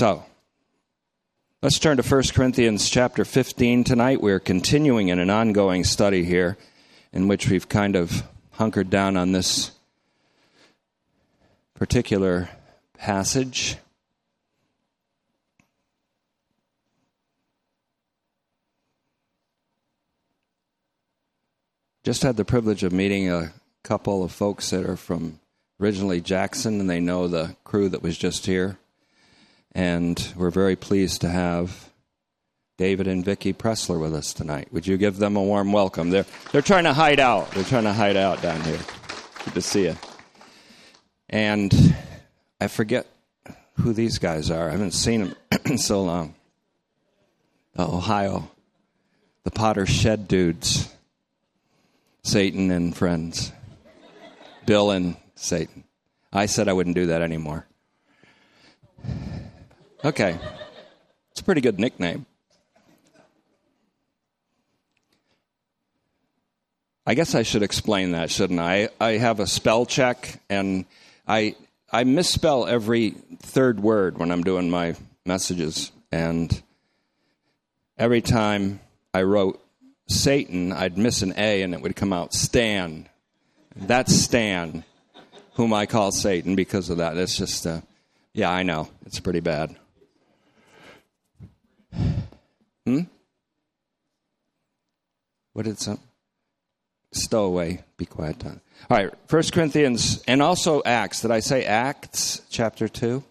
So, let's turn to 1 Corinthians chapter 15 tonight. We're continuing in an ongoing study here in which we've kind of hunkered down on this particular passage. Just had the privilege of meeting a couple of folks that are from originally Jackson, and they know the crew that was just here. And we're very pleased to have David and Vicki Pressler with us tonight. Would you give them a warm welcome? They're, they're trying to hide out. They're trying to hide out down here. Good to see you. And I forget who these guys are. I haven't seen them in so long. The Ohio, the Potter Shed dudes. Satan and friends. Bill and Satan. I said I wouldn't do that anymore. Okay. It's a pretty good nickname. I guess I should explain that, shouldn't I? I have a spell check and I I misspell every third word when I'm doing my messages and every time I wrote Satan, I'd miss an A and it would come out Stan. That's Stan, whom I call Satan because of that. It's just, uh, yeah, I know. It's pretty bad. Hmm? What did some? Stow away. Be quiet. All right. First Corinthians and also Acts. Did I say Acts chapter 2?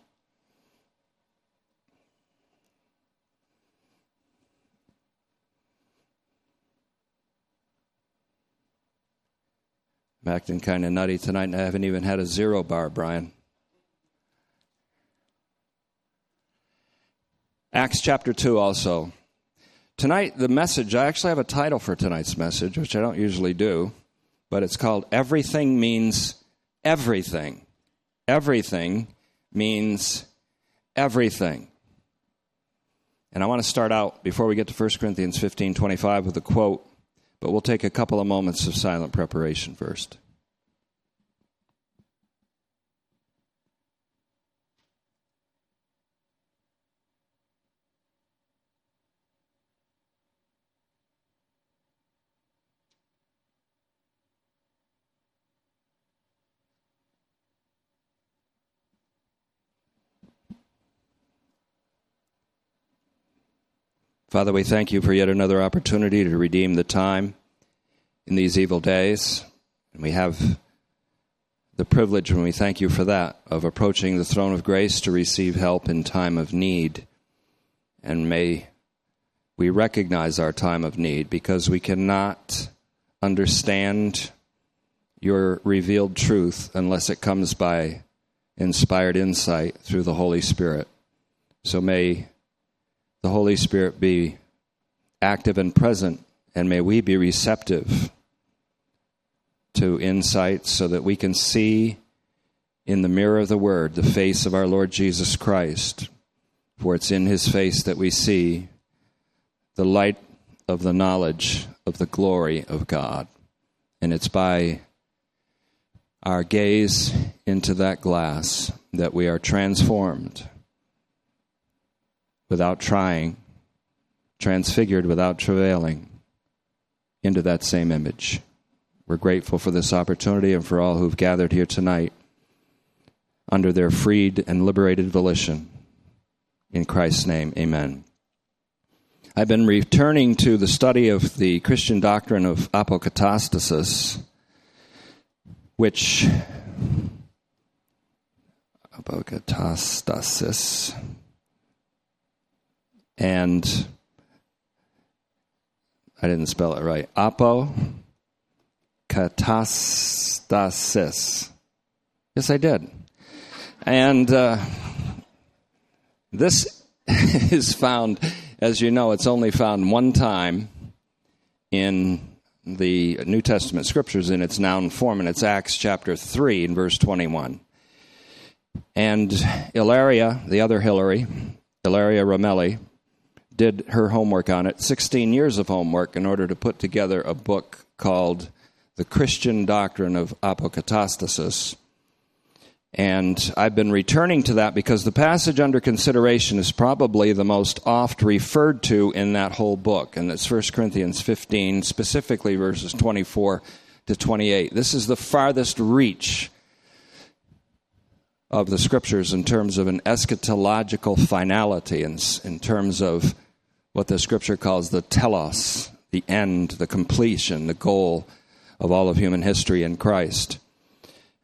I'm acting kind of nutty tonight, and I haven't even had a zero bar, Brian. Acts chapter 2 also. Tonight, the message, I actually have a title for tonight's message, which I don't usually do, but it's called Everything Means Everything. Everything means everything. And I want to start out, before we get to 1 Corinthians 15 25, with a quote but we'll take a couple of moments of silent preparation first. Father, we thank you for yet another opportunity to redeem the time in these evil days. And we have the privilege, and we thank you for that, of approaching the throne of grace to receive help in time of need. And may we recognize our time of need because we cannot understand your revealed truth unless it comes by inspired insight through the Holy Spirit. So may the Holy Spirit be active and present, and may we be receptive to insight so that we can see in the mirror of the Word the face of our Lord Jesus Christ. For it's in His face that we see the light of the knowledge of the glory of God. And it's by our gaze into that glass that we are transformed without trying, transfigured without travailing into that same image. We're grateful for this opportunity and for all who've gathered here tonight under their freed and liberated volition. In Christ's name, amen. I've been returning to the study of the Christian doctrine of apokatastasis, which apokatastasis and I didn't spell it right. Apo katastasis. Yes, I did. And uh, this is found, as you know, it's only found one time in the New Testament scriptures in its noun form, and it's Acts chapter 3 and verse 21. And Ilaria, the other Hilary, Ilaria Ramelli, did her homework on it, 16 years of homework, in order to put together a book called The Christian Doctrine of Apokatastasis. And I've been returning to that because the passage under consideration is probably the most oft referred to in that whole book, and it's 1 Corinthians 15, specifically verses 24 to 28. This is the farthest reach of the scriptures in terms of an eschatological finality, in, in terms of what the scripture calls the telos, the end, the completion, the goal of all of human history in Christ.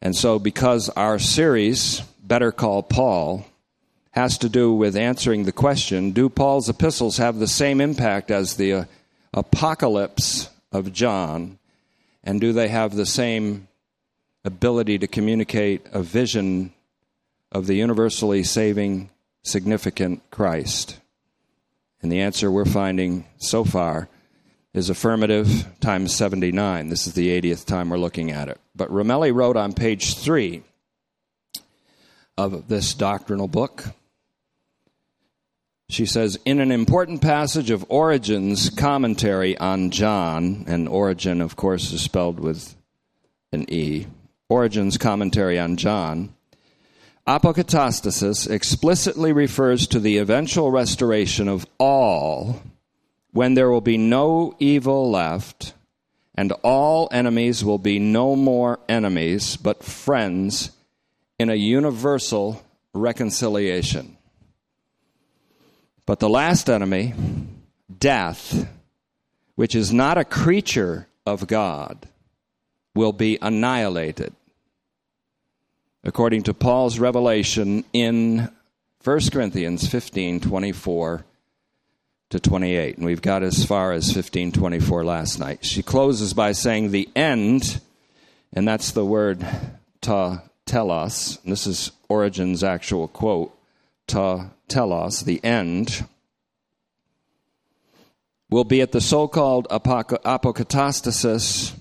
And so, because our series, Better Call Paul, has to do with answering the question do Paul's epistles have the same impact as the uh, apocalypse of John? And do they have the same ability to communicate a vision of the universally saving, significant Christ? And the answer we're finding so far is affirmative times 79. This is the 80th time we're looking at it. But Ramelli wrote on page 3 of this doctrinal book, she says, in an important passage of Origen's commentary on John, and Origen, of course, is spelled with an E, Origen's commentary on John, apokatastasis explicitly refers to the eventual restoration of all when there will be no evil left, and all enemies will be no more enemies, but friends in a universal reconciliation. But the last enemy, death, which is not a creature of God, will be annihilated. According to Paul's revelation in 1 Corinthians 15 24 to 28. And we've got as far as 1524 last night. She closes by saying, The end, and that's the word ta telos. This is Origen's actual quote ta telos, the end, will be at the so called apokatastasis,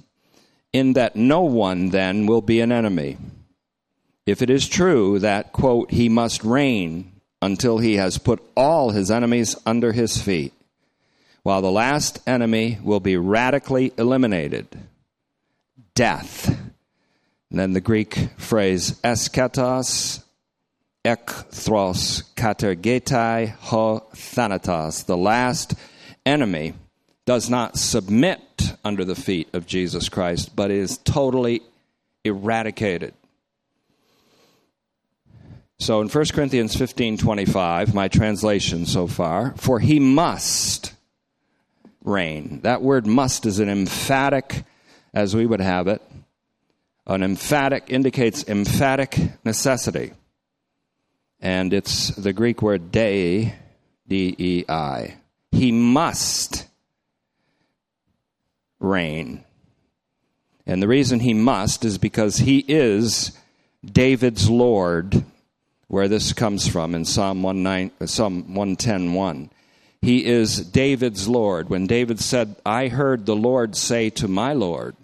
in that no one then will be an enemy. If it is true that, quote, he must reign until he has put all his enemies under his feet, while the last enemy will be radically eliminated death. And then the Greek phrase eschatos, ekthros, katergetai, ho thanatos. The last enemy does not submit under the feet of Jesus Christ, but is totally eradicated. So in 1 Corinthians 15 25, my translation so far, for he must reign. That word must is an emphatic, as we would have it. An emphatic indicates emphatic necessity. And it's the Greek word dei, D E I. He must reign. And the reason he must is because he is David's Lord where this comes from in Psalm 19, uh, Psalm 110:1. He is David's Lord. When David said, "I heard the Lord say to my Lord,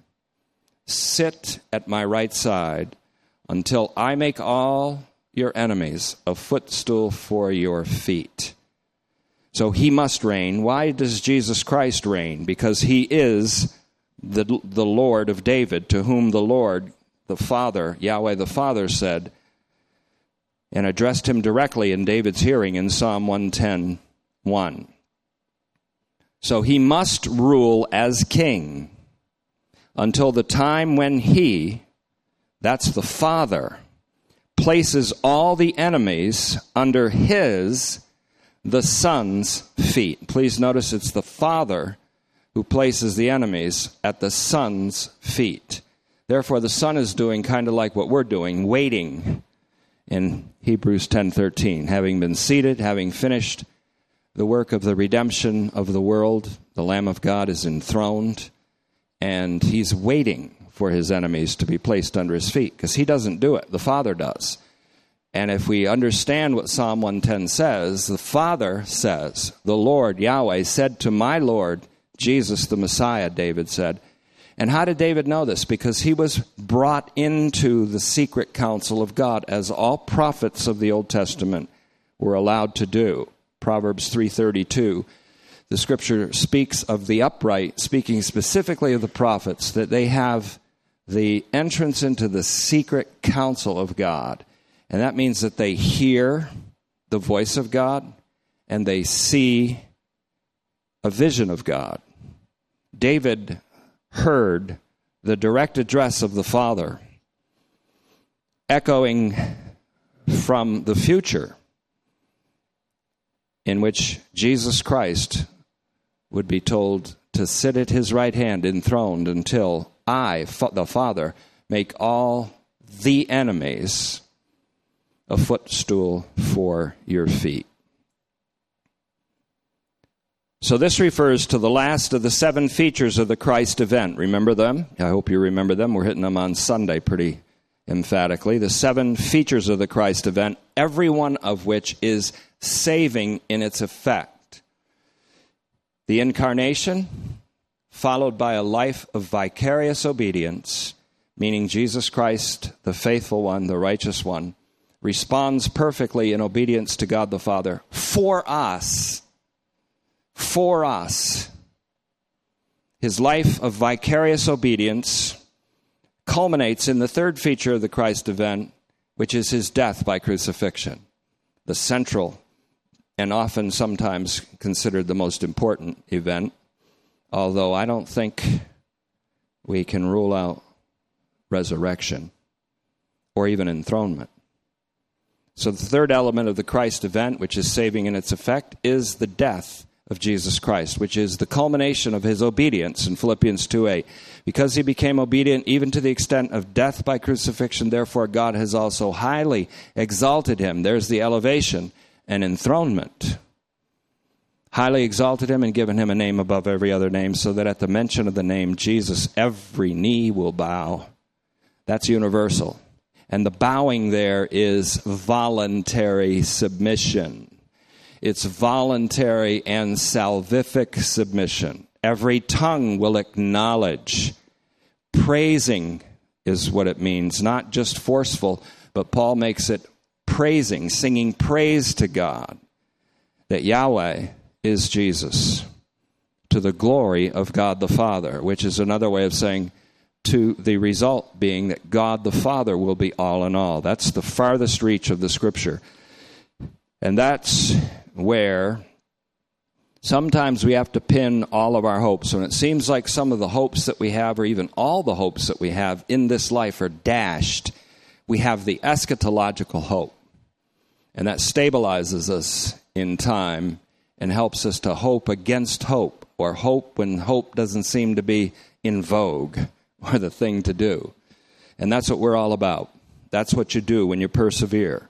sit at my right side until I make all your enemies a footstool for your feet." So he must reign. Why does Jesus Christ reign? Because he is the, the Lord of David, to whom the Lord, the Father, Yahweh the Father, said, and addressed him directly in David's hearing in Psalm 110 1. So he must rule as king until the time when he, that's the Father, places all the enemies under his, the Son's feet. Please notice it's the Father who places the enemies at the Son's feet. Therefore, the Son is doing kind of like what we're doing, waiting in Hebrews 10:13, having been seated, having finished the work of the redemption of the world, the Lamb of God is enthroned, and he's waiting for his enemies to be placed under his feet because he doesn't do it, the Father does. And if we understand what Psalm 110 says, the Father says, The Lord, Yahweh, said to my Lord, Jesus the Messiah, David said, and how did David know this? Because he was brought into the secret counsel of God, as all prophets of the Old Testament were allowed to do. Proverbs 332. The scripture speaks of the upright, speaking specifically of the prophets, that they have the entrance into the secret counsel of God. And that means that they hear the voice of God and they see a vision of God. David heard the direct address of the Father echoing from the future in which Jesus Christ would be told to sit at his right hand enthroned until I, the Father, make all the enemies a footstool for your feet. So, this refers to the last of the seven features of the Christ event. Remember them? I hope you remember them. We're hitting them on Sunday pretty emphatically. The seven features of the Christ event, every one of which is saving in its effect. The incarnation, followed by a life of vicarious obedience, meaning Jesus Christ, the faithful one, the righteous one, responds perfectly in obedience to God the Father for us. For us. His life of vicarious obedience culminates in the third feature of the Christ event, which is his death by crucifixion, the central and often sometimes considered the most important event, although I don't think we can rule out resurrection or even enthronement. So, the third element of the Christ event, which is saving in its effect, is the death of Jesus Christ, which is the culmination of his obedience in Philippians 2 8. Because he became obedient even to the extent of death by crucifixion, therefore God has also highly exalted him. There's the elevation and enthronement. Highly exalted him and given him a name above every other name, so that at the mention of the name Jesus, every knee will bow. That's universal. And the bowing there is voluntary submission. It's voluntary and salvific submission. Every tongue will acknowledge. Praising is what it means, not just forceful, but Paul makes it praising, singing praise to God that Yahweh is Jesus to the glory of God the Father, which is another way of saying to the result being that God the Father will be all in all. That's the farthest reach of the scripture. And that's where sometimes we have to pin all of our hopes. When it seems like some of the hopes that we have, or even all the hopes that we have in this life, are dashed, we have the eschatological hope. And that stabilizes us in time and helps us to hope against hope, or hope when hope doesn't seem to be in vogue or the thing to do. And that's what we're all about. That's what you do when you persevere.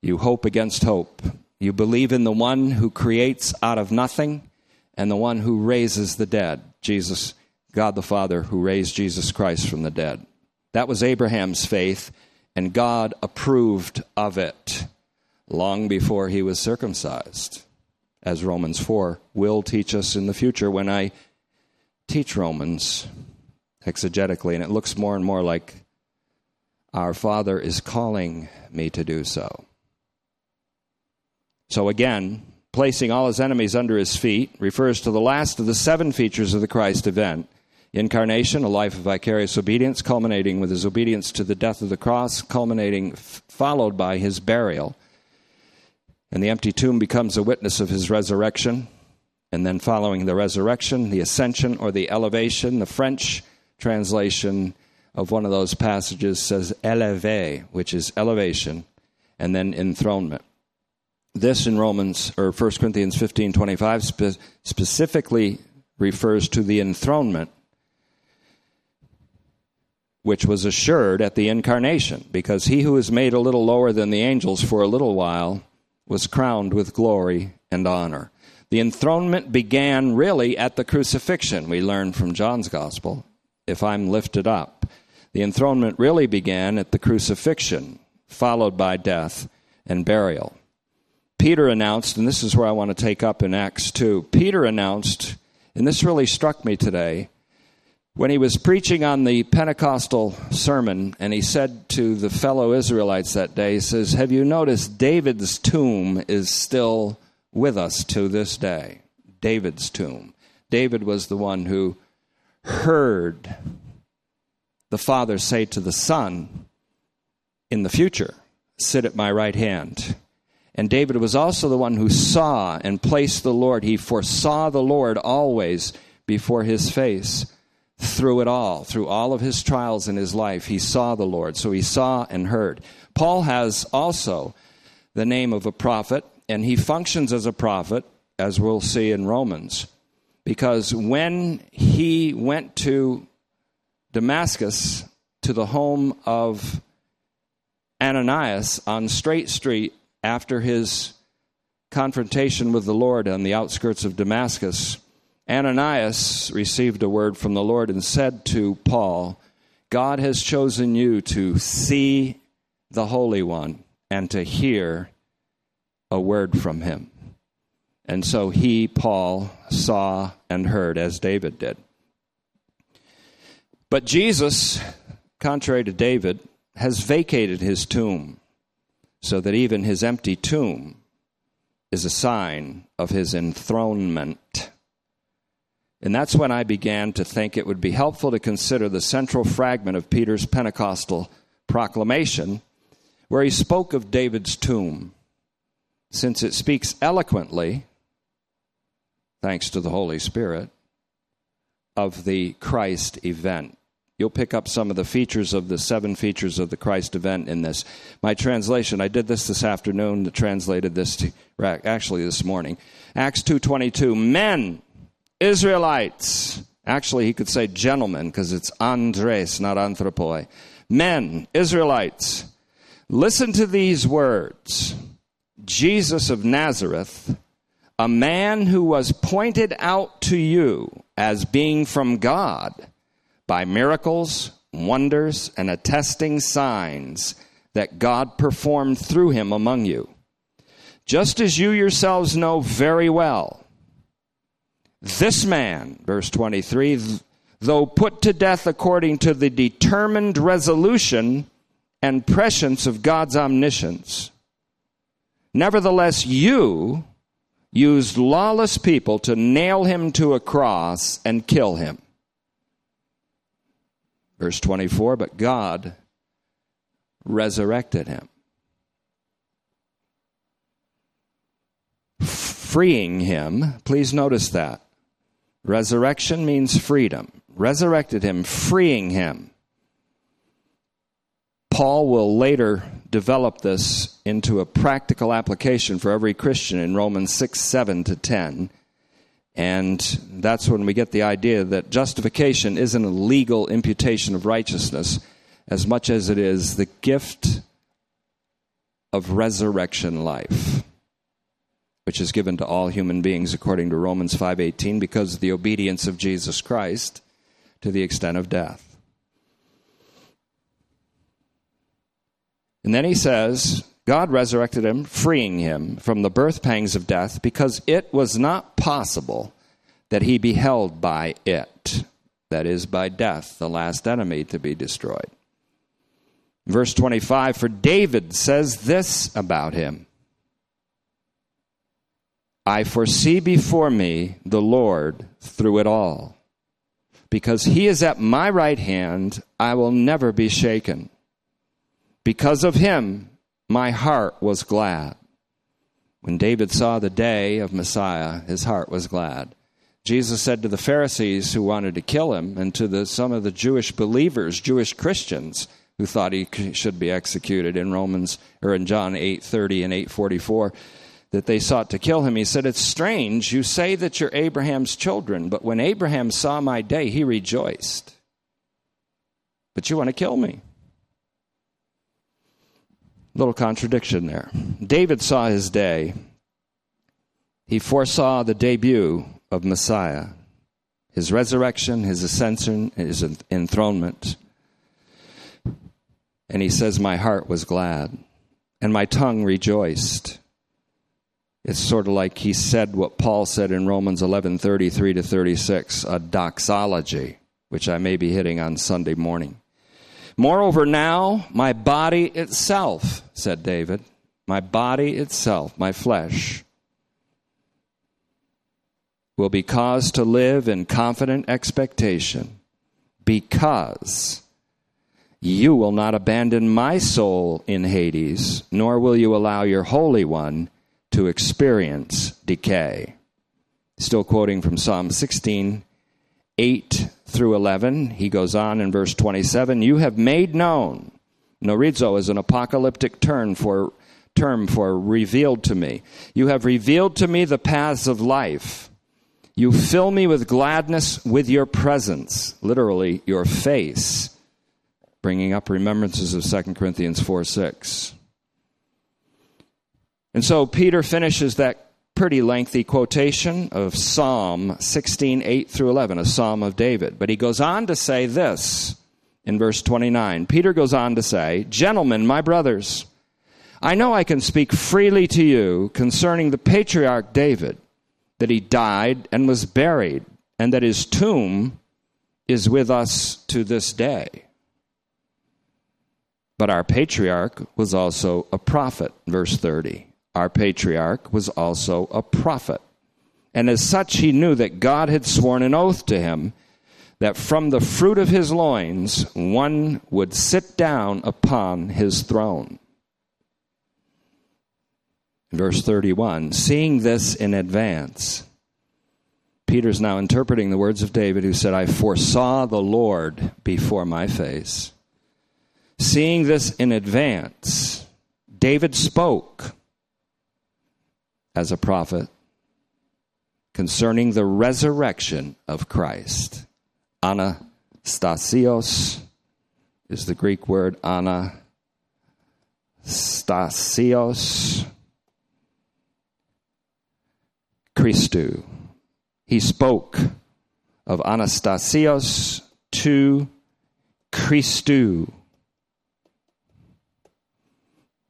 You hope against hope. You believe in the one who creates out of nothing and the one who raises the dead, Jesus, God the Father, who raised Jesus Christ from the dead. That was Abraham's faith, and God approved of it long before he was circumcised, as Romans 4 will teach us in the future when I teach Romans exegetically, and it looks more and more like our Father is calling me to do so. So again, placing all his enemies under his feet refers to the last of the seven features of the Christ event. Incarnation, a life of vicarious obedience, culminating with his obedience to the death of the cross, culminating, f- followed by his burial. And the empty tomb becomes a witness of his resurrection. And then, following the resurrection, the ascension or the elevation, the French translation of one of those passages says élevé, which is elevation, and then enthronement. This in Romans or 1 Corinthians 15 25 spe- specifically refers to the enthronement which was assured at the incarnation, because he who is made a little lower than the angels for a little while was crowned with glory and honor. The enthronement began really at the crucifixion, we learn from John's Gospel if I'm lifted up. The enthronement really began at the crucifixion, followed by death and burial. Peter announced, and this is where I want to take up in Acts 2. Peter announced, and this really struck me today, when he was preaching on the Pentecostal sermon, and he said to the fellow Israelites that day, he says, Have you noticed David's tomb is still with us to this day? David's tomb. David was the one who heard the Father say to the Son in the future, sit at my right hand. And David was also the one who saw and placed the Lord. He foresaw the Lord always before his face through it all, through all of his trials in his life. He saw the Lord. So he saw and heard. Paul has also the name of a prophet, and he functions as a prophet, as we'll see in Romans. Because when he went to Damascus, to the home of Ananias on Straight Street after his confrontation with the Lord on the outskirts of Damascus, Ananias received a word from the Lord and said to Paul, God has chosen you to see the Holy One and to hear a word from him. And so he, Paul, saw and heard as David did. But Jesus, contrary to David, has vacated his tomb so that even his empty tomb is a sign of his enthronement. And that's when I began to think it would be helpful to consider the central fragment of Peter's Pentecostal proclamation where he spoke of David's tomb, since it speaks eloquently, thanks to the Holy Spirit, of the Christ event. You'll pick up some of the features of the seven features of the Christ event in this. My translation, I did this this afternoon, translated this to, actually this morning. Acts 2.22, men, Israelites, actually he could say gentlemen because it's andres, not anthropoi. Men, Israelites, Listen to these words Jesus of Nazareth, a man who was pointed out to you as being from God by miracles, wonders, and attesting signs that God performed through him among you. Just as you yourselves know very well, this man, verse 23, though put to death according to the determined resolution and prescience of God's omniscience. Nevertheless, you used lawless people to nail him to a cross and kill him. Verse 24, but God resurrected him, freeing him. Please notice that. Resurrection means freedom. Resurrected him, freeing him Paul will later develop this into a practical application for every Christian in Romans 6 7 to 10. And that's when we get the idea that justification isn't a legal imputation of righteousness as much as it is the gift of resurrection life which is given to all human beings according to Romans 5:18 because of the obedience of Jesus Christ to the extent of death. And then he says, God resurrected him, freeing him from the birth pangs of death, because it was not possible that he be held by it, that is, by death, the last enemy to be destroyed. Verse 25 For David says this about him I foresee before me the Lord through it all. Because he is at my right hand, I will never be shaken. Because of him, my heart was glad. When David saw the day of Messiah, his heart was glad. Jesus said to the Pharisees who wanted to kill him and to the, some of the Jewish believers, Jewish Christians who thought he should be executed in Romans or in John 8:30 and 8:44 that they sought to kill him. He said, "It's strange you say that you're Abraham's children, but when Abraham saw my day, he rejoiced. But you want to kill me." Little contradiction there. David saw his day. He foresaw the debut of Messiah, his resurrection, his ascension, his enthronement. And he says, My heart was glad, and my tongue rejoiced. It's sort of like he said what Paul said in Romans 11 33 to 36, a doxology, which I may be hitting on Sunday morning. Moreover, now my body itself, said David, my body itself, my flesh, will be caused to live in confident expectation because You will not abandon my soul in Hades, nor will you allow your Holy One to experience decay. Still quoting from Psalm 16, 8 through 11. He goes on in verse 27 You have made known. Gnorizo is an apocalyptic term for, term for revealed to me. You have revealed to me the paths of life. You fill me with gladness with your presence, literally, your face, bringing up remembrances of 2 Corinthians 4 6. And so Peter finishes that pretty lengthy quotation of Psalm 16, 8 through 11, a psalm of David. But he goes on to say this in verse 29. Peter goes on to say, Gentlemen, my brothers, I know I can speak freely to you concerning the patriarch David, that he died and was buried, and that his tomb is with us to this day. But our patriarch was also a prophet, verse 30 our patriarch, was also a prophet. And as such, he knew that God had sworn an oath to him that from the fruit of his loins one would sit down upon his throne. Verse 31 Seeing this in advance, Peter's now interpreting the words of David, who said, I foresaw the Lord before my face. Seeing this in advance, David spoke as a prophet concerning the resurrection of Christ. Anastasios is the Greek word anastasios Christou. He spoke of Anastasios to Christou,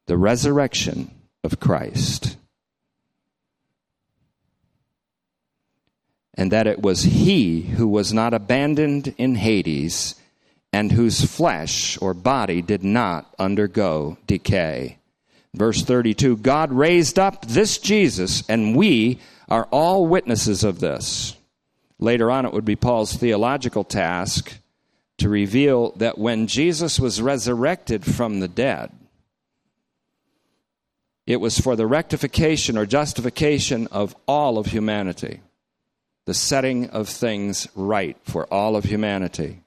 the resurrection of Christ. And that it was he who was not abandoned in Hades and whose flesh or body did not undergo decay. Verse 32 God raised up this Jesus, and we are all witnesses of this. Later on, it would be Paul's theological task to reveal that when Jesus was resurrected from the dead, it was for the rectification or justification of all of humanity the setting of things right for all of humanity.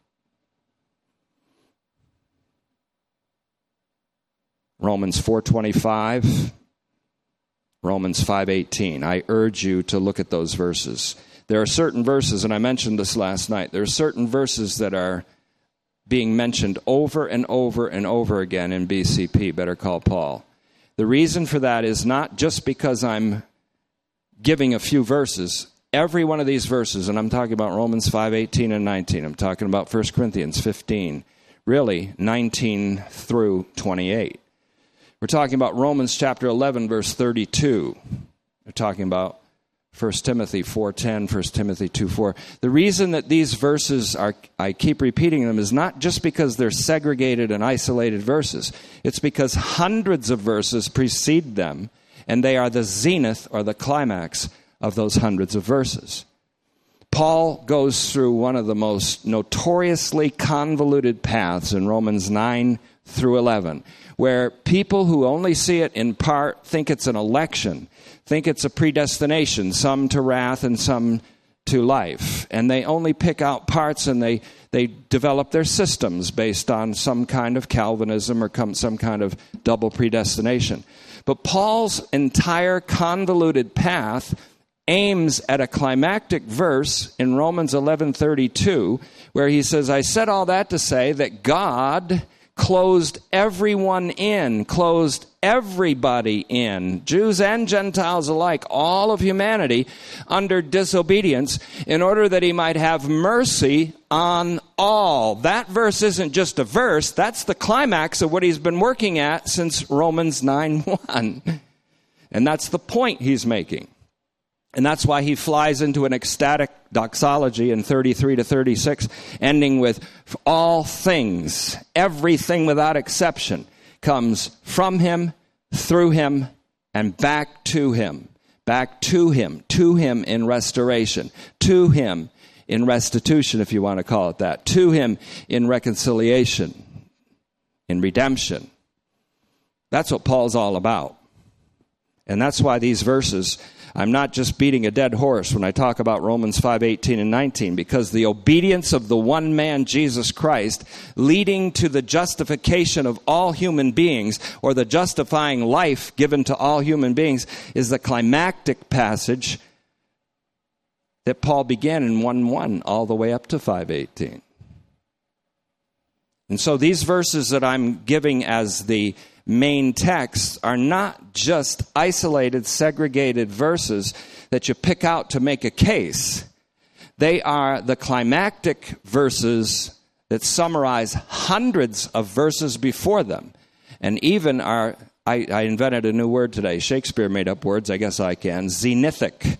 Romans 4:25 Romans 5:18 I urge you to look at those verses. There are certain verses and I mentioned this last night. There are certain verses that are being mentioned over and over and over again in BCP, better call Paul. The reason for that is not just because I'm giving a few verses every one of these verses, and I'm talking about Romans 5 18 and 19, I'm talking about 1 Corinthians 15, really 19 through 28. We're talking about Romans chapter 11, verse 32. We're talking about 1 Timothy 4:10, 1 Timothy 2:4. The reason that these verses are I keep repeating them is not just because they're segregated and isolated verses. It's because hundreds of verses precede them and they are the zenith or the climax of those hundreds of verses. Paul goes through one of the most notoriously convoluted paths in Romans 9 through 11, where people who only see it in part think it's an election, think it's a predestination, some to wrath and some to life. And they only pick out parts and they, they develop their systems based on some kind of Calvinism or some kind of double predestination. But Paul's entire convoluted path aims at a climactic verse in Romans 11:32 where he says I said all that to say that God closed everyone in, closed everybody in, Jews and Gentiles alike, all of humanity under disobedience in order that he might have mercy on all. That verse isn't just a verse, that's the climax of what he's been working at since Romans 9:1. And that's the point he's making. And that's why he flies into an ecstatic doxology in 33 to 36, ending with all things, everything without exception, comes from him, through him, and back to him. Back to him, to him in restoration, to him in restitution, if you want to call it that, to him in reconciliation. in redemption. That's what Paul's all about. And that's why these verses, I'm not just beating a dead horse when I talk about Romans 5 18 and 19, because the obedience of the one man, Jesus Christ, leading to the justification of all human beings, or the justifying life given to all human beings, is the climactic passage that Paul began in 1 1 all the way up to 518. And so these verses that I'm giving as the main texts are not just isolated, segregated verses that you pick out to make a case. They are the climactic verses that summarize hundreds of verses before them. And even are, I, I invented a new word today. Shakespeare made up words, I guess I can. Zenithic,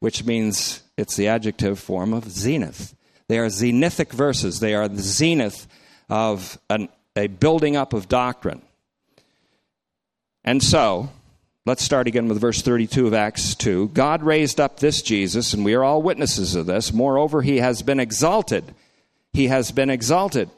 which means it's the adjective form of zenith. They are zenithic verses. They are the zenith of an, a building up of doctrine. And so, let's start again with verse 32 of Acts 2. God raised up this Jesus, and we are all witnesses of this. Moreover, he has been exalted. He has been exalted.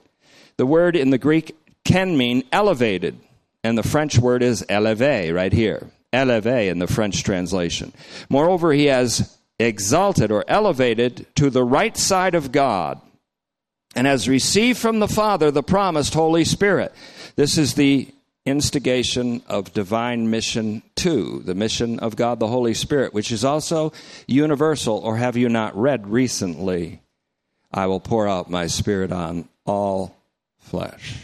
The word in the Greek can mean elevated, and the French word is élevé right here. Élevé in the French translation. Moreover, he has exalted or elevated to the right side of God and has received from the Father the promised Holy Spirit. This is the instigation of divine mission two, the mission of God the Holy Spirit, which is also universal. Or have you not read recently, I will pour out my Spirit on all flesh?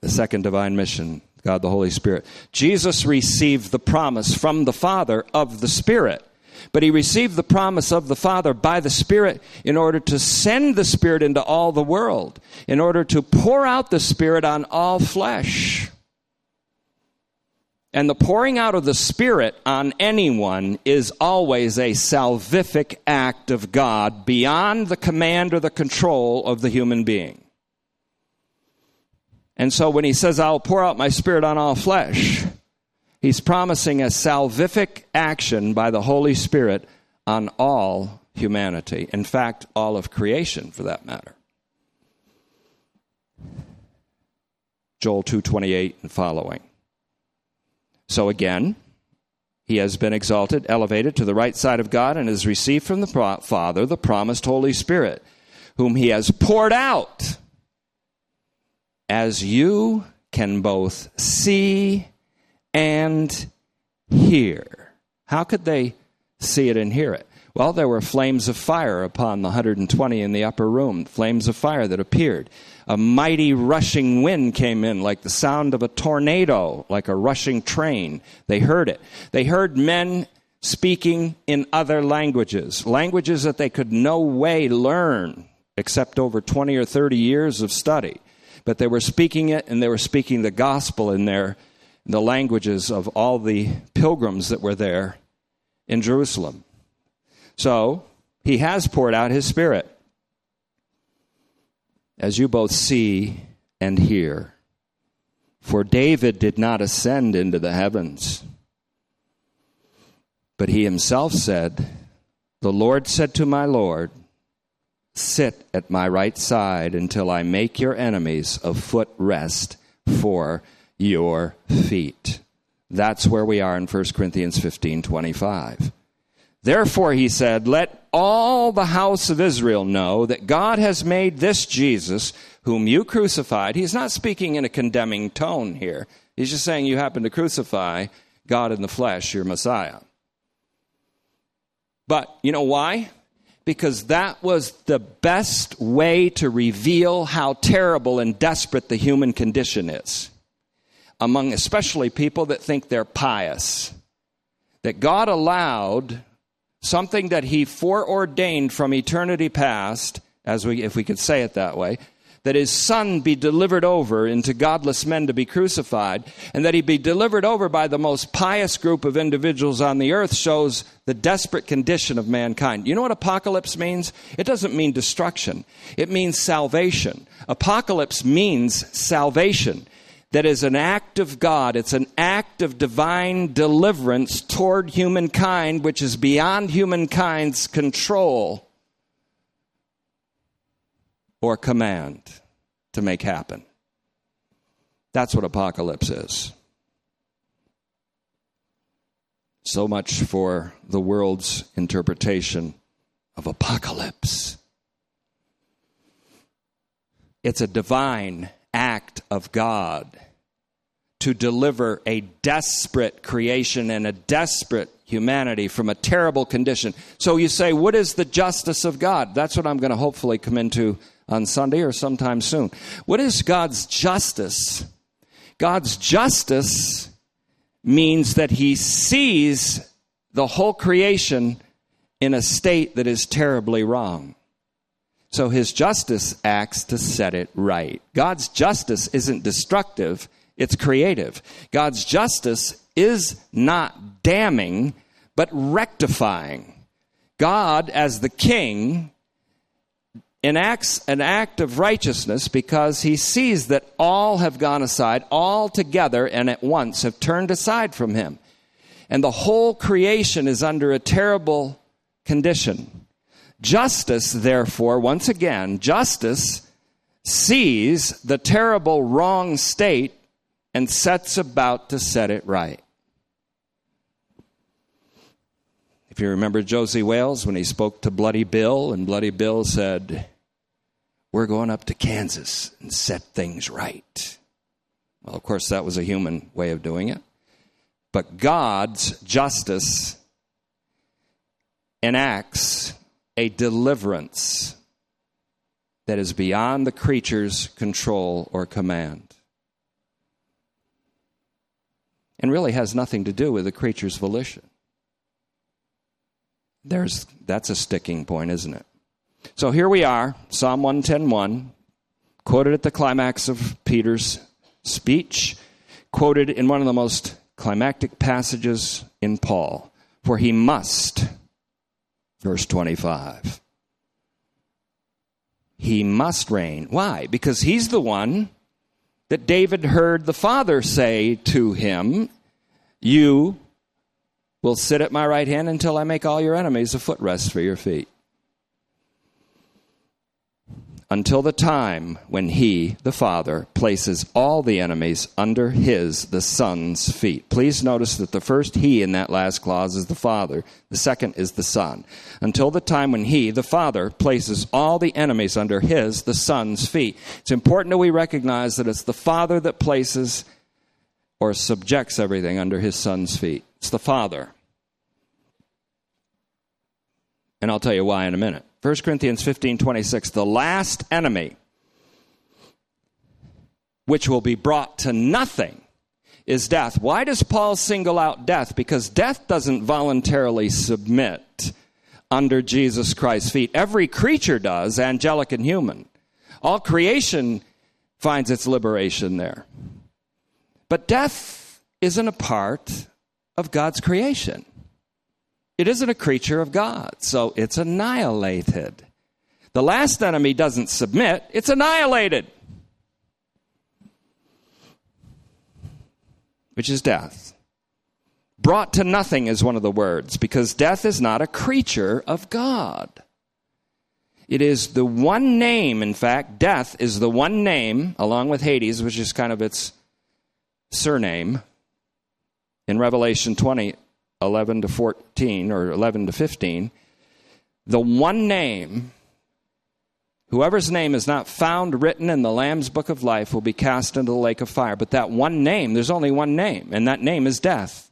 The second divine mission, God the Holy Spirit. Jesus received the promise from the Father of the Spirit. But he received the promise of the Father by the Spirit in order to send the Spirit into all the world, in order to pour out the Spirit on all flesh. And the pouring out of the Spirit on anyone is always a salvific act of God beyond the command or the control of the human being. And so when he says, I'll pour out my Spirit on all flesh, He's promising a salvific action by the Holy Spirit on all humanity. In fact, all of creation for that matter. Joel 2:28 and following. So again, he has been exalted, elevated to the right side of God and has received from the Father the promised Holy Spirit, whom he has poured out as you can both see and hear. How could they see it and hear it? Well, there were flames of fire upon the 120 in the upper room, flames of fire that appeared. A mighty rushing wind came in like the sound of a tornado, like a rushing train. They heard it. They heard men speaking in other languages, languages that they could no way learn except over 20 or 30 years of study. But they were speaking it and they were speaking the gospel in their the languages of all the pilgrims that were there in Jerusalem. So, he has poured out his spirit, as you both see and hear. For David did not ascend into the heavens, but he himself said, The Lord said to my Lord, Sit at my right side until I make your enemies a foot rest for your feet. That's where we are in 1 Corinthians 15 25. Therefore, he said, Let all the house of Israel know that God has made this Jesus, whom you crucified. He's not speaking in a condemning tone here. He's just saying you happen to crucify God in the flesh, your Messiah. But you know why? Because that was the best way to reveal how terrible and desperate the human condition is among especially people that think they're pious. That God allowed something that He foreordained from eternity past, as we, if we could say it that way, that his son be delivered over into godless men to be crucified, and that he be delivered over by the most pious group of individuals on the earth shows the desperate condition of mankind. You know what apocalypse means? It doesn't mean destruction, it means salvation. Apocalypse means salvation that is an act of God. It's an act of divine deliverance toward humankind, which is beyond humankind's control or command to make happen. That's what apocalypse is. So much for the world's interpretation of apocalypse. It's a divine act of God to deliver a desperate creation and a desperate humanity from a terrible condition. So you say, what is the justice of God? That's what I'm going to hopefully come into on Sunday or sometime soon. What is God's justice? God's justice means that he sees the whole creation in a state that is terribly wrong. So his justice acts to set it right. God's justice isn't destructive, it's creative. God's justice is not damning, but rectifying. God, as the king, enacts an act of righteousness because he sees that all have gone aside, all together and at once have turned aside from him. And the whole creation is under a terrible condition. Justice, therefore, once again, justice sees the terrible wrong state and sets about to set it right. If you remember Josey Wales when he spoke to Bloody Bill, and Bloody Bill said, We're going up to Kansas and set things right. Well, of course, that was a human way of doing it. But God's justice enacts a deliverance that is beyond the creature's control or command. And really has nothing to do with the creature's volition. There's, that's a sticking point, isn't it? So here we are, Psalm 110.1, quoted at the climax of Peter's speech, quoted in one of the most climactic passages in Paul. For he must Verse 25. He must reign. Why? Because he's the one that David heard the Father say to him, You will sit at my right hand until I make all your enemies a footrest for your feet until the time when he, the Father, places all the enemies under his, the Son's feet. Please notice that the first he in that last clause is the Father, the second is the Son. Until the time when he, the Father, places all the enemies under his, the Son's feet. It's important that we recognize that it's the Father that places or subjects everything under his Son's feet. It's the Father. And I'll tell you why in a minute. 1 Corinthians 15 26, the last enemy which will be brought to nothing is death. Why does Paul single out death? Because death doesn't voluntarily submit under Jesus Christ's feet. Every creature does, angelic and human. All creation finds its liberation there. But death isn't a part of God's creation. It isn't a creature of God, so it's annihilated. The last enemy doesn't submit, it's annihilated, which is death. Brought to nothing is one of the words, because death is not a creature of God. It is the one name, in fact, death is the one name, along with Hades, which is kind of its surname. In Revelation 20, 11 to 14 or 11 to 15, the one name, whoever's name is not found written in the Lamb's book of life will be cast into the lake of fire. But that one name, there's only one name, and that name is death,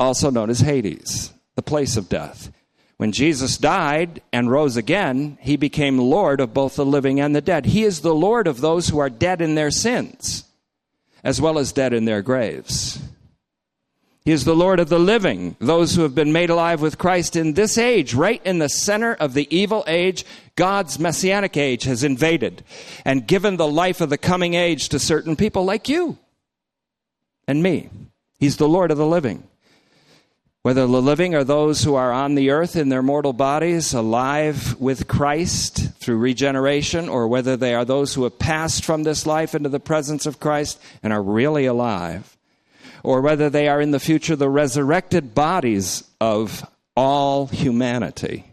also known as Hades, the place of death. When Jesus died and rose again, he became Lord of both the living and the dead. He is the Lord of those who are dead in their sins, as well as dead in their graves. He is the Lord of the living, those who have been made alive with Christ in this age, right in the center of the evil age. God's messianic age has invaded and given the life of the coming age to certain people like you and me. He's the Lord of the living. Whether the living are those who are on the earth in their mortal bodies, alive with Christ through regeneration, or whether they are those who have passed from this life into the presence of Christ and are really alive or whether they are in the future the resurrected bodies of all humanity.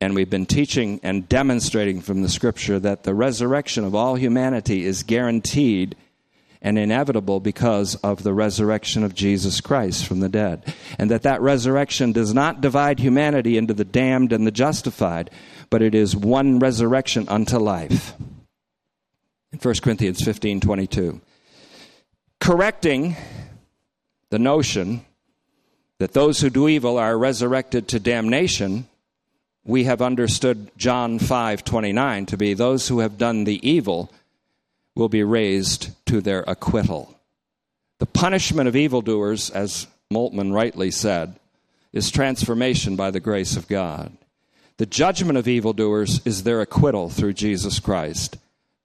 And we've been teaching and demonstrating from the scripture that the resurrection of all humanity is guaranteed and inevitable because of the resurrection of Jesus Christ from the dead. And that that resurrection does not divide humanity into the damned and the justified, but it is one resurrection unto life. In 1 Corinthians 15 22. Correcting the notion that those who do evil are resurrected to damnation we have understood John 5:29 to be those who have done the evil will be raised to their acquittal. The punishment of evildoers, as Moltmann rightly said, is transformation by the grace of God. The judgment of evildoers is their acquittal through Jesus Christ,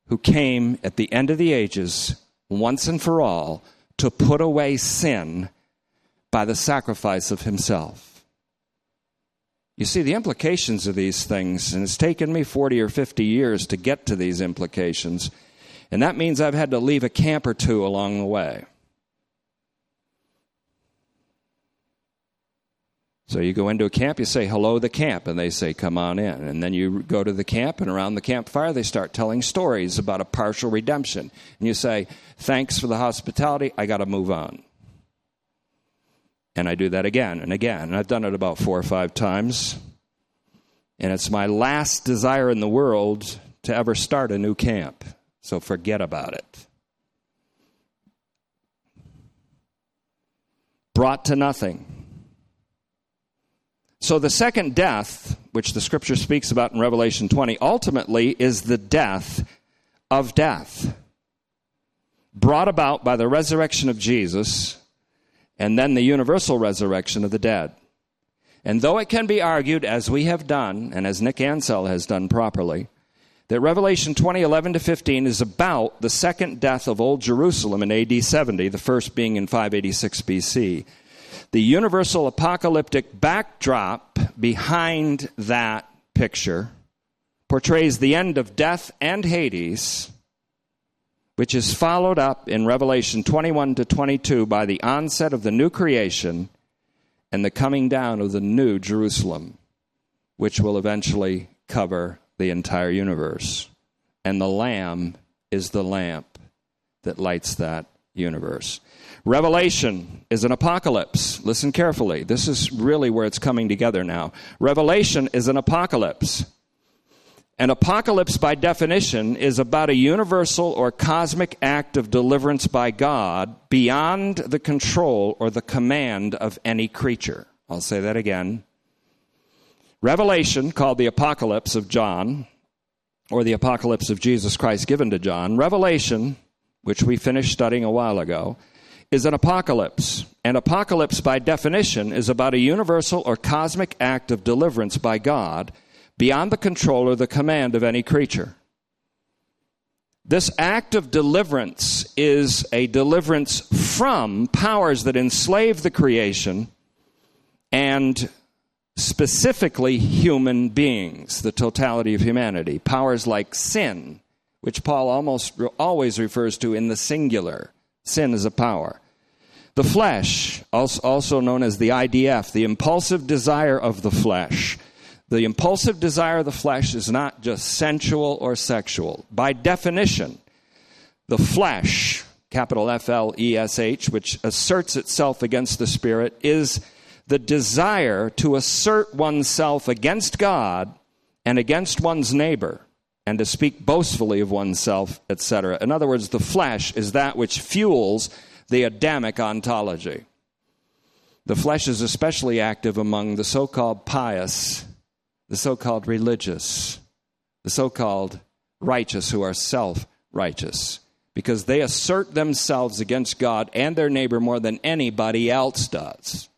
who came at the end of the ages, once and for all, to put away sin by the sacrifice of himself. You see the implications of these things, and it's taken me 40 or 50 years to get to these implications, and that means I've had to leave a camp or two along the way. So you go into a camp, you say hello the camp, and they say come on in. And then you go to the camp, and around the campfire they start telling stories about a partial redemption. And you say, thanks for the hospitality, I got to move on. And I do that again and again. And I've done it about four or five times. And it's my last desire in the world to ever start a new camp. So forget about it. Brought to nothing. So the second death, which the scripture speaks about in Revelation 20, ultimately is the death of death. Brought about by the resurrection of Jesus and then the universal resurrection of the dead. And though it can be argued, as we have done, and as Nick Ansell has done properly, that Revelation 20, 11 to 15 is about the second death of Old Jerusalem in AD 70, the first being in 586 BC. The universal apocalyptic backdrop behind that picture portrays the end of death and Hades which is followed up in Revelation 21 to 22 by the onset of the new creation and the coming down of the new Jerusalem, which will eventually cover the entire universe. And the Lamb is the lamp that lights that universe. Revelation is an apocalypse. Listen carefully. This is really where it's coming together now. Revelation is an apocalypse. An apocalypse, by definition, is about a universal or cosmic act of deliverance by God beyond the control or the command of any creature. I'll say that again. Revelation, called the Apocalypse of John, or the Apocalypse of Jesus Christ given to John, Revelation, which we finished studying a while ago, is an apocalypse. An apocalypse, by definition, is about a universal or cosmic act of deliverance by God beyond the control or the command of any creature. This act of deliverance is a deliverance from powers that enslave the creation and specifically human beings, the totality of humanity. Powers like sin, which Paul almost always refers to in the singular. Sin is a power. The flesh, also known as the IDF, the impulsive desire of the flesh, the impulsive desire of the flesh is not just sensual or sexual. By definition, the flesh, capital F L E S H, which asserts itself against the Spirit, is the desire to assert oneself against God and against one's neighbor and to speak boastfully of oneself, etc. In other words, the flesh is that which fuels the Adamic ontology. The flesh is especially active among the so called pious the so called religious, the so called righteous who are self righteous, because they assert themselves against God and their neighbor more than anybody else does,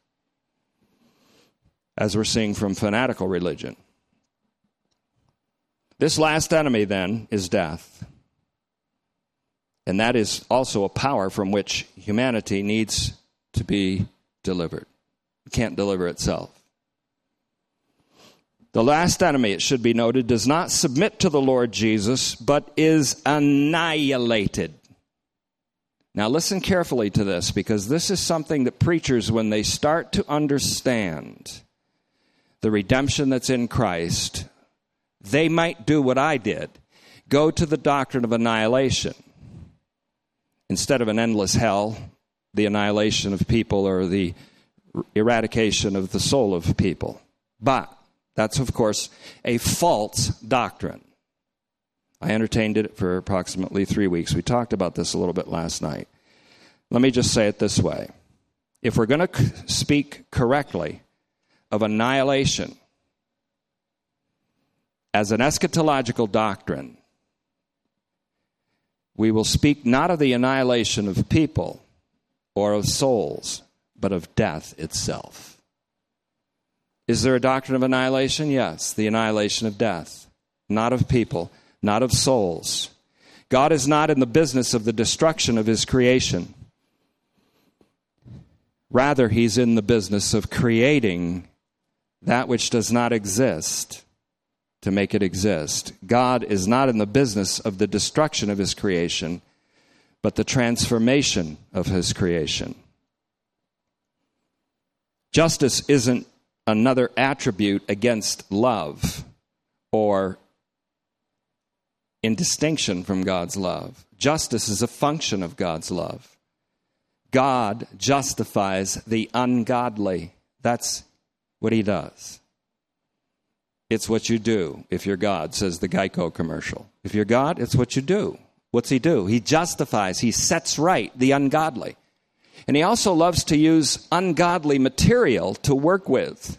as we're seeing from fanatical religion. This last enemy, then, is death. And that is also a power from which humanity needs to be delivered. It can't deliver itself. The last enemy, it should be noted, does not submit to the Lord Jesus, but is annihilated. Now, listen carefully to this because this is something that preachers, when they start to understand the redemption that's in Christ, they might do what I did go to the doctrine of annihilation. Instead of an endless hell, the annihilation of people or the eradication of the soul of people. But that's, of course, a false doctrine. I entertained it for approximately three weeks. We talked about this a little bit last night. Let me just say it this way if we're going to speak correctly of annihilation as an eschatological doctrine, we will speak not of the annihilation of people or of souls, but of death itself. Is there a doctrine of annihilation? Yes, the annihilation of death, not of people, not of souls. God is not in the business of the destruction of his creation. Rather, he's in the business of creating that which does not exist to make it exist. God is not in the business of the destruction of his creation, but the transformation of his creation. Justice isn't another attribute against love or in distinction from God's love. Justice is a function of God's love. God justifies the ungodly. That's what he does. It's what you do if you're God, says the Geico commercial. If you're God, it's what you do. What's he do? He justifies, he sets right the ungodly. And he also loves to use ungodly material to work with,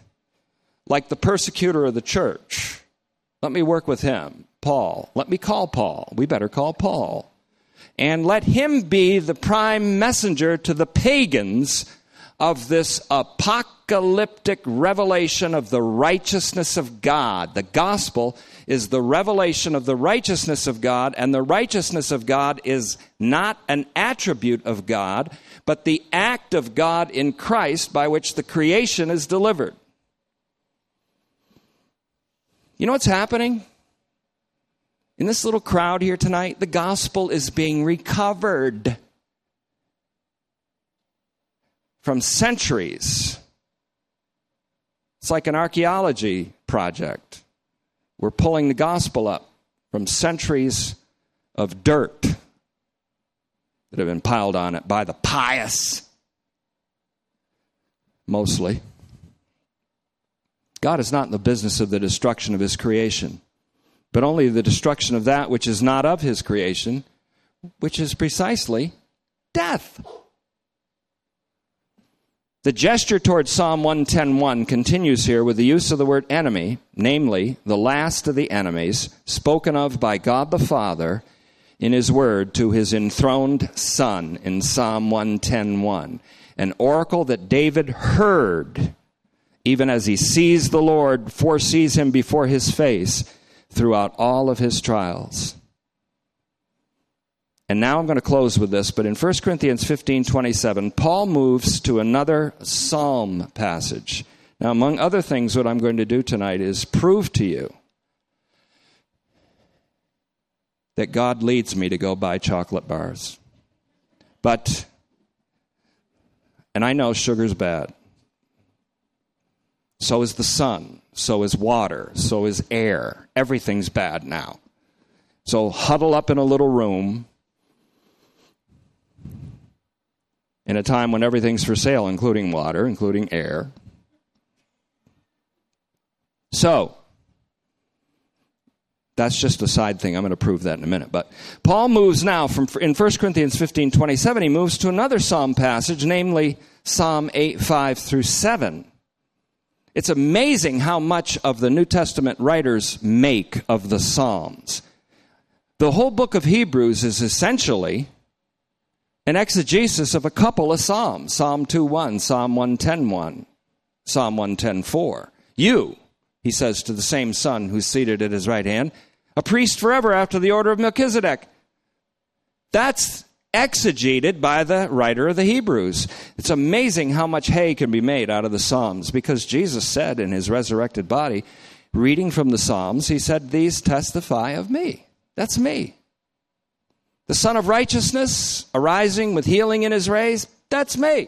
like the persecutor of the church. Let me work with him, Paul. Let me call Paul. We better call Paul and let him be the prime messenger to the pagans of this apocalyptic revelation of the righteousness of God. The gospel is the revelation of the righteousness of God, and the righteousness of God is not an attribute of God, but the act of God in Christ by which the creation is delivered. You know what's happening? In this little crowd here tonight, the gospel is being recovered from centuries. It's like an archaeology project. We're pulling the gospel up from centuries of dirt that have been piled on it by the pious, mostly. God is not in the business of the destruction of his creation but only the destruction of that which is not of his creation, which is precisely death. The gesture towards Psalm 110.1 continues here with the use of the word enemy, namely, the last of the enemies, spoken of by God the Father in his word to his enthroned Son in Psalm 110.1. An oracle that David heard, even as he sees the Lord, foresees him before his face throughout all of his trials. And now I'm going to close with this, but in 1 Corinthians 15 27, Paul moves to another psalm passage. Now, among other things, what I'm going to do tonight is prove to you that God leads me to go buy chocolate bars. But, and I know sugar's bad. So is the sun so is water, so is air. Everything's bad now. So huddle up in a little room in a time when everything's for sale, including water, including air. So, that's just a side thing. I'm going to prove that in a minute. But Paul moves now from in 1 Corinthians 15 27, he moves to another psalm passage, namely Psalm 8 5 through 7. It's amazing how much of the New Testament writers make of the Psalms. The whole book of Hebrews is essentially an exegesis of a couple of Psalms Psalm 2:1, Psalm 110:1, Psalm 110:4. You, he says to the same Son who's seated at his right hand, a priest forever after the order of Melchizedek. That's exegeted by the writer of the Hebrews. It's amazing how much hay can be made out of the Psalms because Jesus said in his resurrected body, reading from the Psalms, he said, These testify of me. That's me. The Sun of Righteousness arising with healing in his rays, that's me.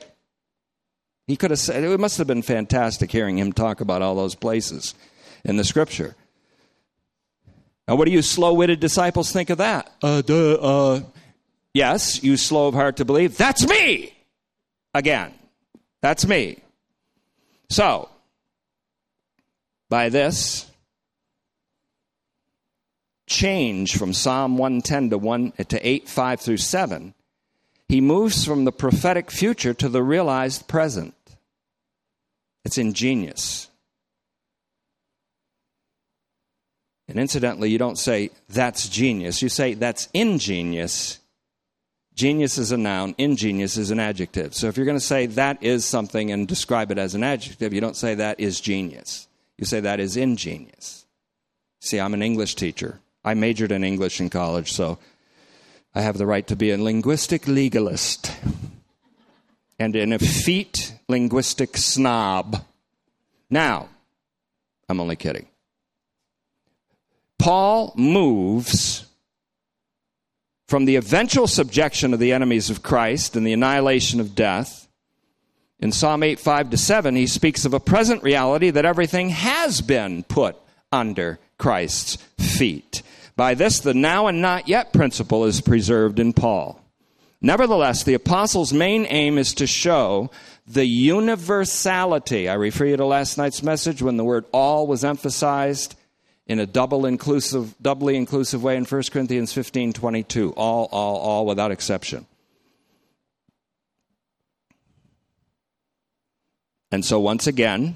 He could have said, it must have been fantastic hearing him talk about all those places in the scripture. Now, what do you slow witted disciples think of that? Uh, duh, uh. Yes, you slow of heart to believe. That's me! Again, that's me. So, by this, change from Psalm 110 to 1 to 8, 5 through 7, he moves from the prophetic future to the realized present. It's ingenious. And incidentally, you don't say, that's genius. You say, that's ingenious. Genius is a noun, ingenious is an adjective. So if you're going to say that is something and describe it as an adjective, you don't say that is genius. You say that is ingenious. See, I'm an English teacher. I majored in English in college, so I have the right to be a linguistic legalist and an effete linguistic snob. Now, I'm only kidding. Paul moves from the eventual subjection of the enemies of Christ and the annihilation of death. In Psalm 8, 5 to 7, he speaks of a present reality that everything has been put under Christ's feet. By this, the now and not yet principle is preserved in Paul. Nevertheless, the apostle's main aim is to show the universality. I refer you to last night's message when the word all was emphasized in a double inclusive, doubly inclusive way in 1 Corinthians 15 22. All, all, all without exception. And so, once again,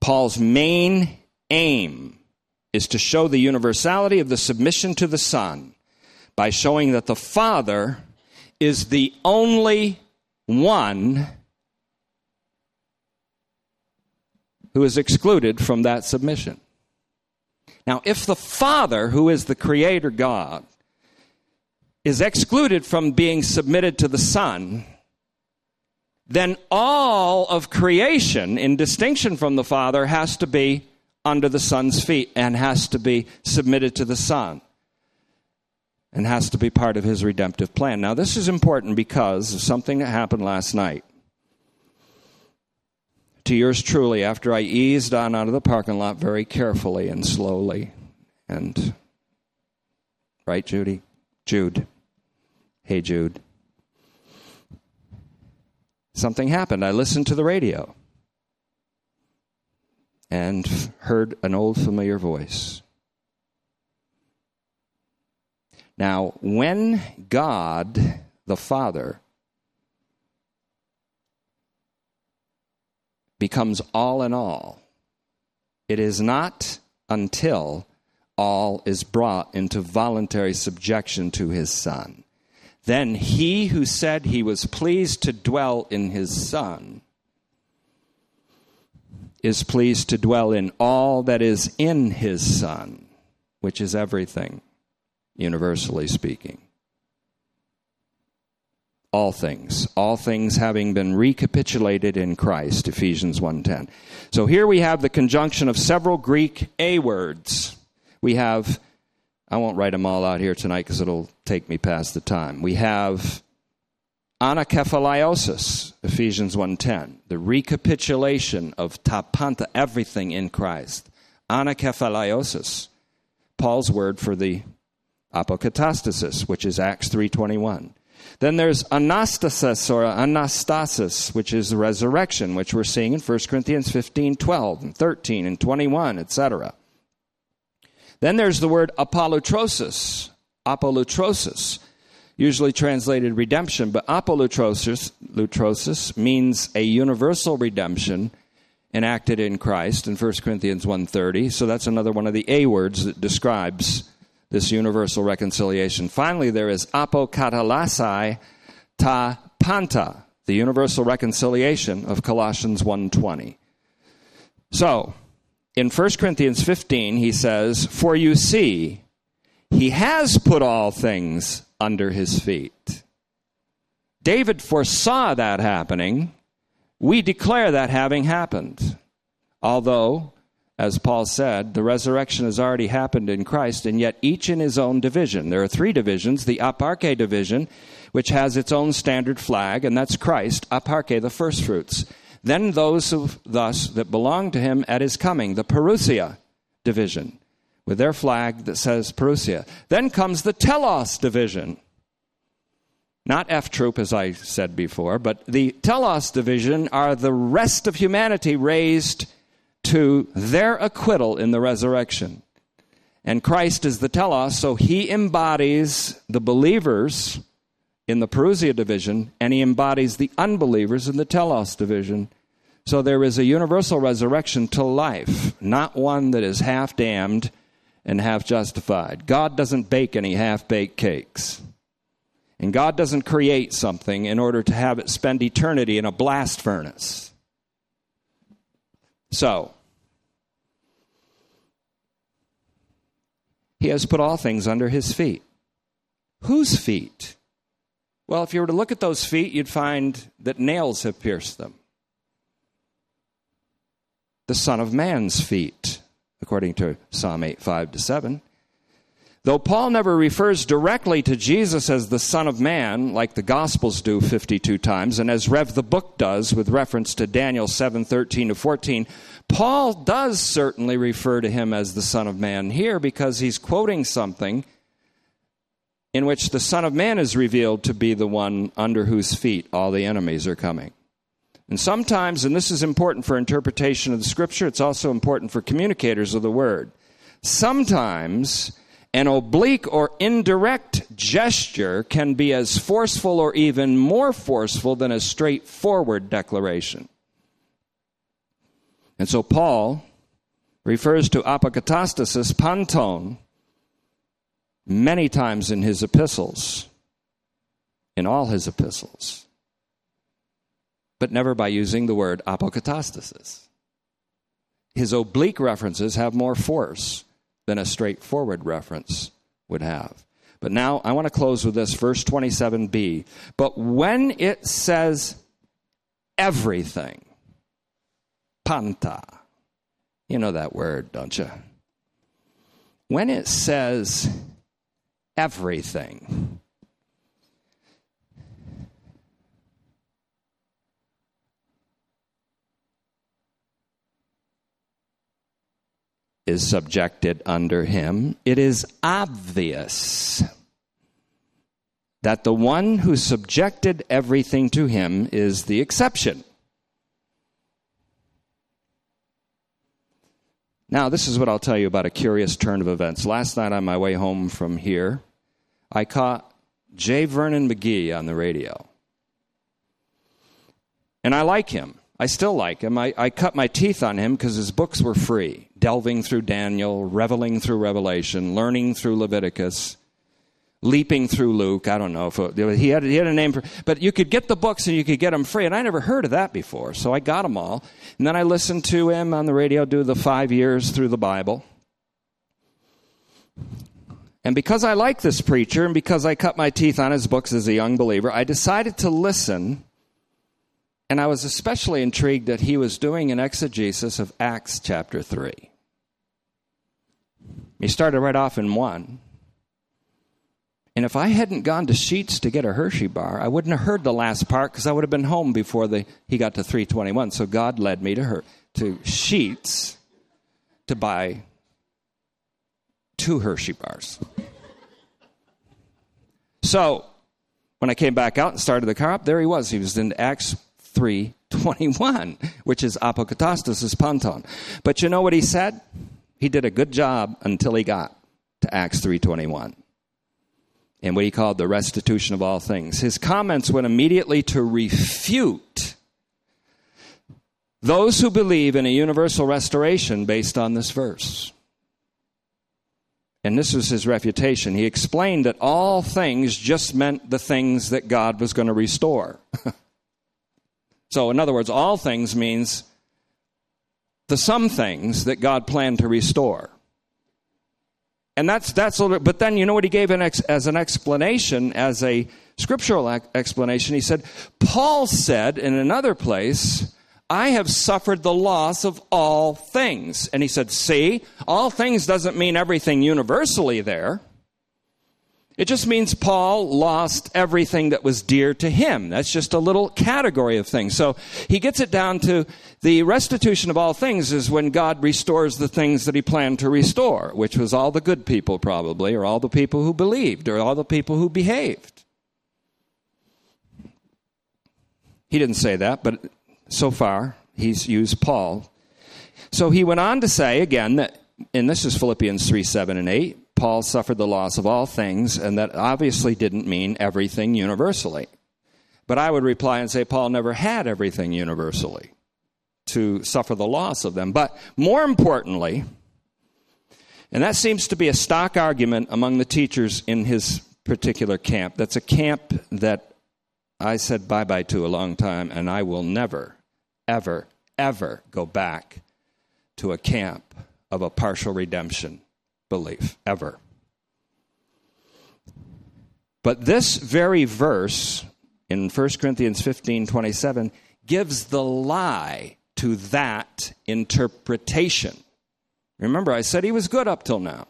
Paul's main aim is to show the universality of the submission to the Son by showing that the Father is the only one who is excluded from that submission. Now, if the Father, who is the Creator God, is excluded from being submitted to the Son, then all of creation, in distinction from the Father, has to be under the Son's feet and has to be submitted to the Son and has to be part of his redemptive plan. Now, this is important because of something that happened last night. To yours truly, after I eased on out of the parking lot very carefully and slowly, and right, Judy? Jude. Hey, Jude. Something happened. I listened to the radio and heard an old familiar voice. Now, when God the Father becomes all in all, it is not until all is brought into voluntary subjection to his Son. Then he who said he was pleased to dwell in his Son is pleased to dwell in all that is in his Son, which is everything, universally speaking. All things, all things having been recapitulated in Christ, Ephesians 1:10. So here we have the conjunction of several Greek A words. We have I won't write them all out here tonight because it'll take me past the time. We have anakephalaiosis, Ephesians 1.10, the recapitulation of tapanta, everything in Christ. Anakephalaiosis, Paul's word for the apokatastasis, which is Acts 3.21. Then there's anastasis or anastasis, which is the resurrection, which we're seeing in 1 Corinthians 15, 12, and 13, and 21, etc. Then there's the word apolutrosis, apolutrosis, usually translated redemption, but apolutrosis means a universal redemption enacted in Christ in 1 Corinthians 1:30. So that's another one of the A words that describes this universal reconciliation. Finally, there is apokatalasai ta panta, the universal reconciliation of Colossians 1:20. So, in 1 Corinthians 15, he says, "For you see, he has put all things under his feet. David foresaw that happening. We declare that having happened. Although, as Paul said, the resurrection has already happened in Christ, and yet each in his own division. There are three divisions the aparche division, which has its own standard flag, and that's Christ, aparche, the firstfruits. Then those of thus that belong to him at his coming, the Parousia division, with their flag that says Parousia. Then comes the Telos division. Not F Troop, as I said before, but the Telos division are the rest of humanity raised to their acquittal in the resurrection. And Christ is the telos, so he embodies the believers in the Parousia division, and he embodies the unbelievers in the telos division. So there is a universal resurrection to life, not one that is half damned and half justified. God doesn't bake any half baked cakes. And God doesn't create something in order to have it spend eternity in a blast furnace. So, he has put all things under his feet. Whose feet? Well, if you were to look at those feet, you'd find that nails have pierced them. The Son of Man's feet, according to Psalm 8 5 to 7. Though Paul never refers directly to Jesus as the Son of Man, like the Gospels do 52 times, and as Rev the Book does with reference to Daniel 7 13 to 14, Paul does certainly refer to him as the Son of Man here because he's quoting something in which the Son of Man is revealed to be the one under whose feet all the enemies are coming. And sometimes, and this is important for interpretation of the Scripture, it's also important for communicators of the Word. Sometimes, an oblique or indirect gesture can be as forceful or even more forceful than a straightforward declaration. And so Paul refers to apokatastasis panton many times in his epistles, in all his epistles, but never by using the word apokatastasis. His oblique references have more force than a straightforward reference would have. But now I want to close with this, verse 27b. But when it says everything, panta, you know that word, don't you? When it says everything, is subjected under him, it is obvious that the one who subjected everything to him is the exception. Now, this is what I'll tell you about a curious turn of events. Last night on my way home from here, I caught J. Vernon McGee on the radio. And I like him. I still like him. I, I cut my teeth on him because his books were free. Delving through Daniel, reveling through Revelation, learning through Leviticus, leaping through Luke. I don't know if it, he, had, he had a name for but you could get the books and you could get them free. And I never heard of that before. So I got them all. And then I listened to him on the radio do the five years through the Bible. And because I like this preacher and because I cut my teeth on his books as a young believer, I decided to listen and I was especially intrigued that he was doing an exegesis of Acts chapter 3. He started right off in 1. And if I hadn't gone to Sheetz to get a Hershey bar, I wouldn't have heard the last part because I would have been home before the, he got to 321. So God led me to her to Sheetz to buy two Hershey bars. So when I came back out and started the car up, there he was. He was in Acts 3:21, which is apokatastasis panton. But you know what he said? He did a good job until he got to Acts 3:21. And what he called the restitution of all things. His comments went immediately to refute those who believe in a universal restoration based on this verse. And this was his refutation. He explained that all things just meant the things that God was going to restore. So, in other words, all things means the some things that God planned to restore. And that's, that's a little but then you know what he gave an ex, as an explanation, as a scriptural explanation? He said, Paul said in another place, I have suffered the loss of all things. And he said, See, all things doesn't mean everything universally there. It just means Paul lost everything that was dear to him. That's just a little category of things. So he gets it down to the restitution of all things is when God restores the things that he planned to restore, which was all the good people, probably, or all the people who believed, or all the people who behaved. He didn't say that, but so far he's used Paul. So he went on to say again that, and this is Philippians 3 7 and 8 Paul suffered the loss of all things, and that obviously didn't mean everything universally. But I would reply and say Paul never had everything universally to suffer the loss of them. But more importantly, and that seems to be a stock argument among the teachers in his particular camp. That's a camp that I said bye bye to a long time, and I will never, ever, ever go back to a camp of a partial redemption belief, ever. But this very verse in 1 Corinthians 15 27 gives the lie to that interpretation. Remember, I said he was good up till now.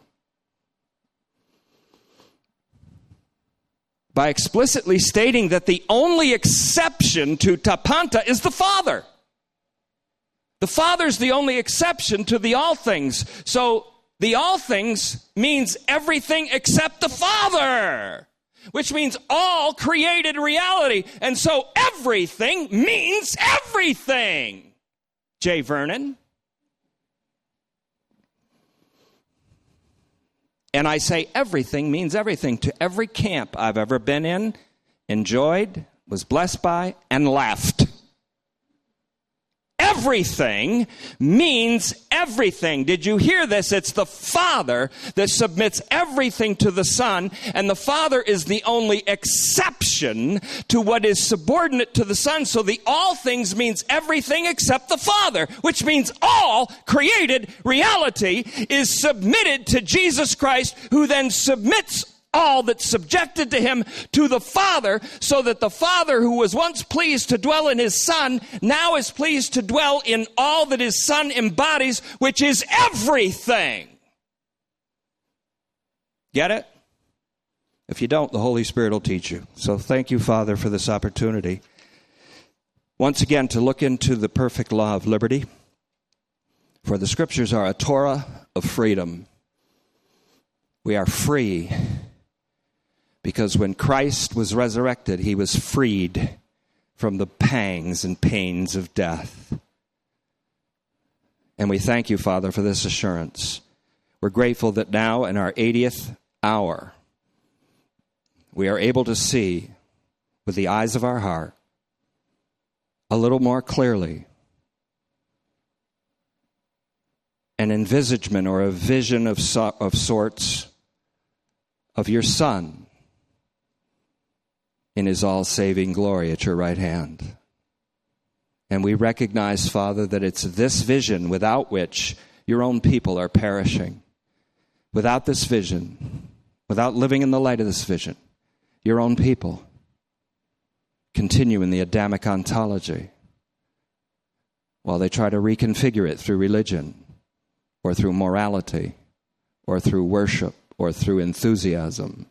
By explicitly stating that the only exception to tapanta is the Father. The Father's the only exception to the all things. So the all things means everything except the Father, which means all created reality. And so everything means everything. J. Vernon. And I say everything means everything to every camp I've ever been in, enjoyed, was blessed by, and left everything means everything. Did you hear this? It's the Father that submits everything to the Son, and the Father is the only exception to what is subordinate to the Son. So the all things means everything except the Father, which means all created reality is submitted to Jesus Christ, who then submits all that's subjected to him to the Father, so that the Father, who was once pleased to dwell in his Son, now is pleased to dwell in all that his Son embodies, which is everything. Get it? If you don't, the Holy Spirit will teach you. So thank you, Father, for this opportunity. Once again, to look into the perfect law of liberty. For the scriptures are a Torah of freedom. We are free because when Christ was resurrected, he was freed from the pangs and pains of death. And we thank you, Father, for this assurance. We're grateful that now, in our 80th hour, we are able to see with the eyes of our heart a little more clearly an envisagement or a vision of, so, of sorts of your Son in his all saving glory at your right hand. And we recognize, Father, that it's this vision without which your own people are perishing. Without this vision, without living in the light of this vision, your own people continue in the Adamic ontology while they try to reconfigure it through religion or through morality or through worship or through enthusiasm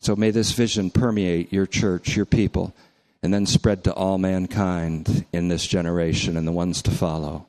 so may this vision permeate your church, your people, and then spread to all mankind in this generation and the ones to follow.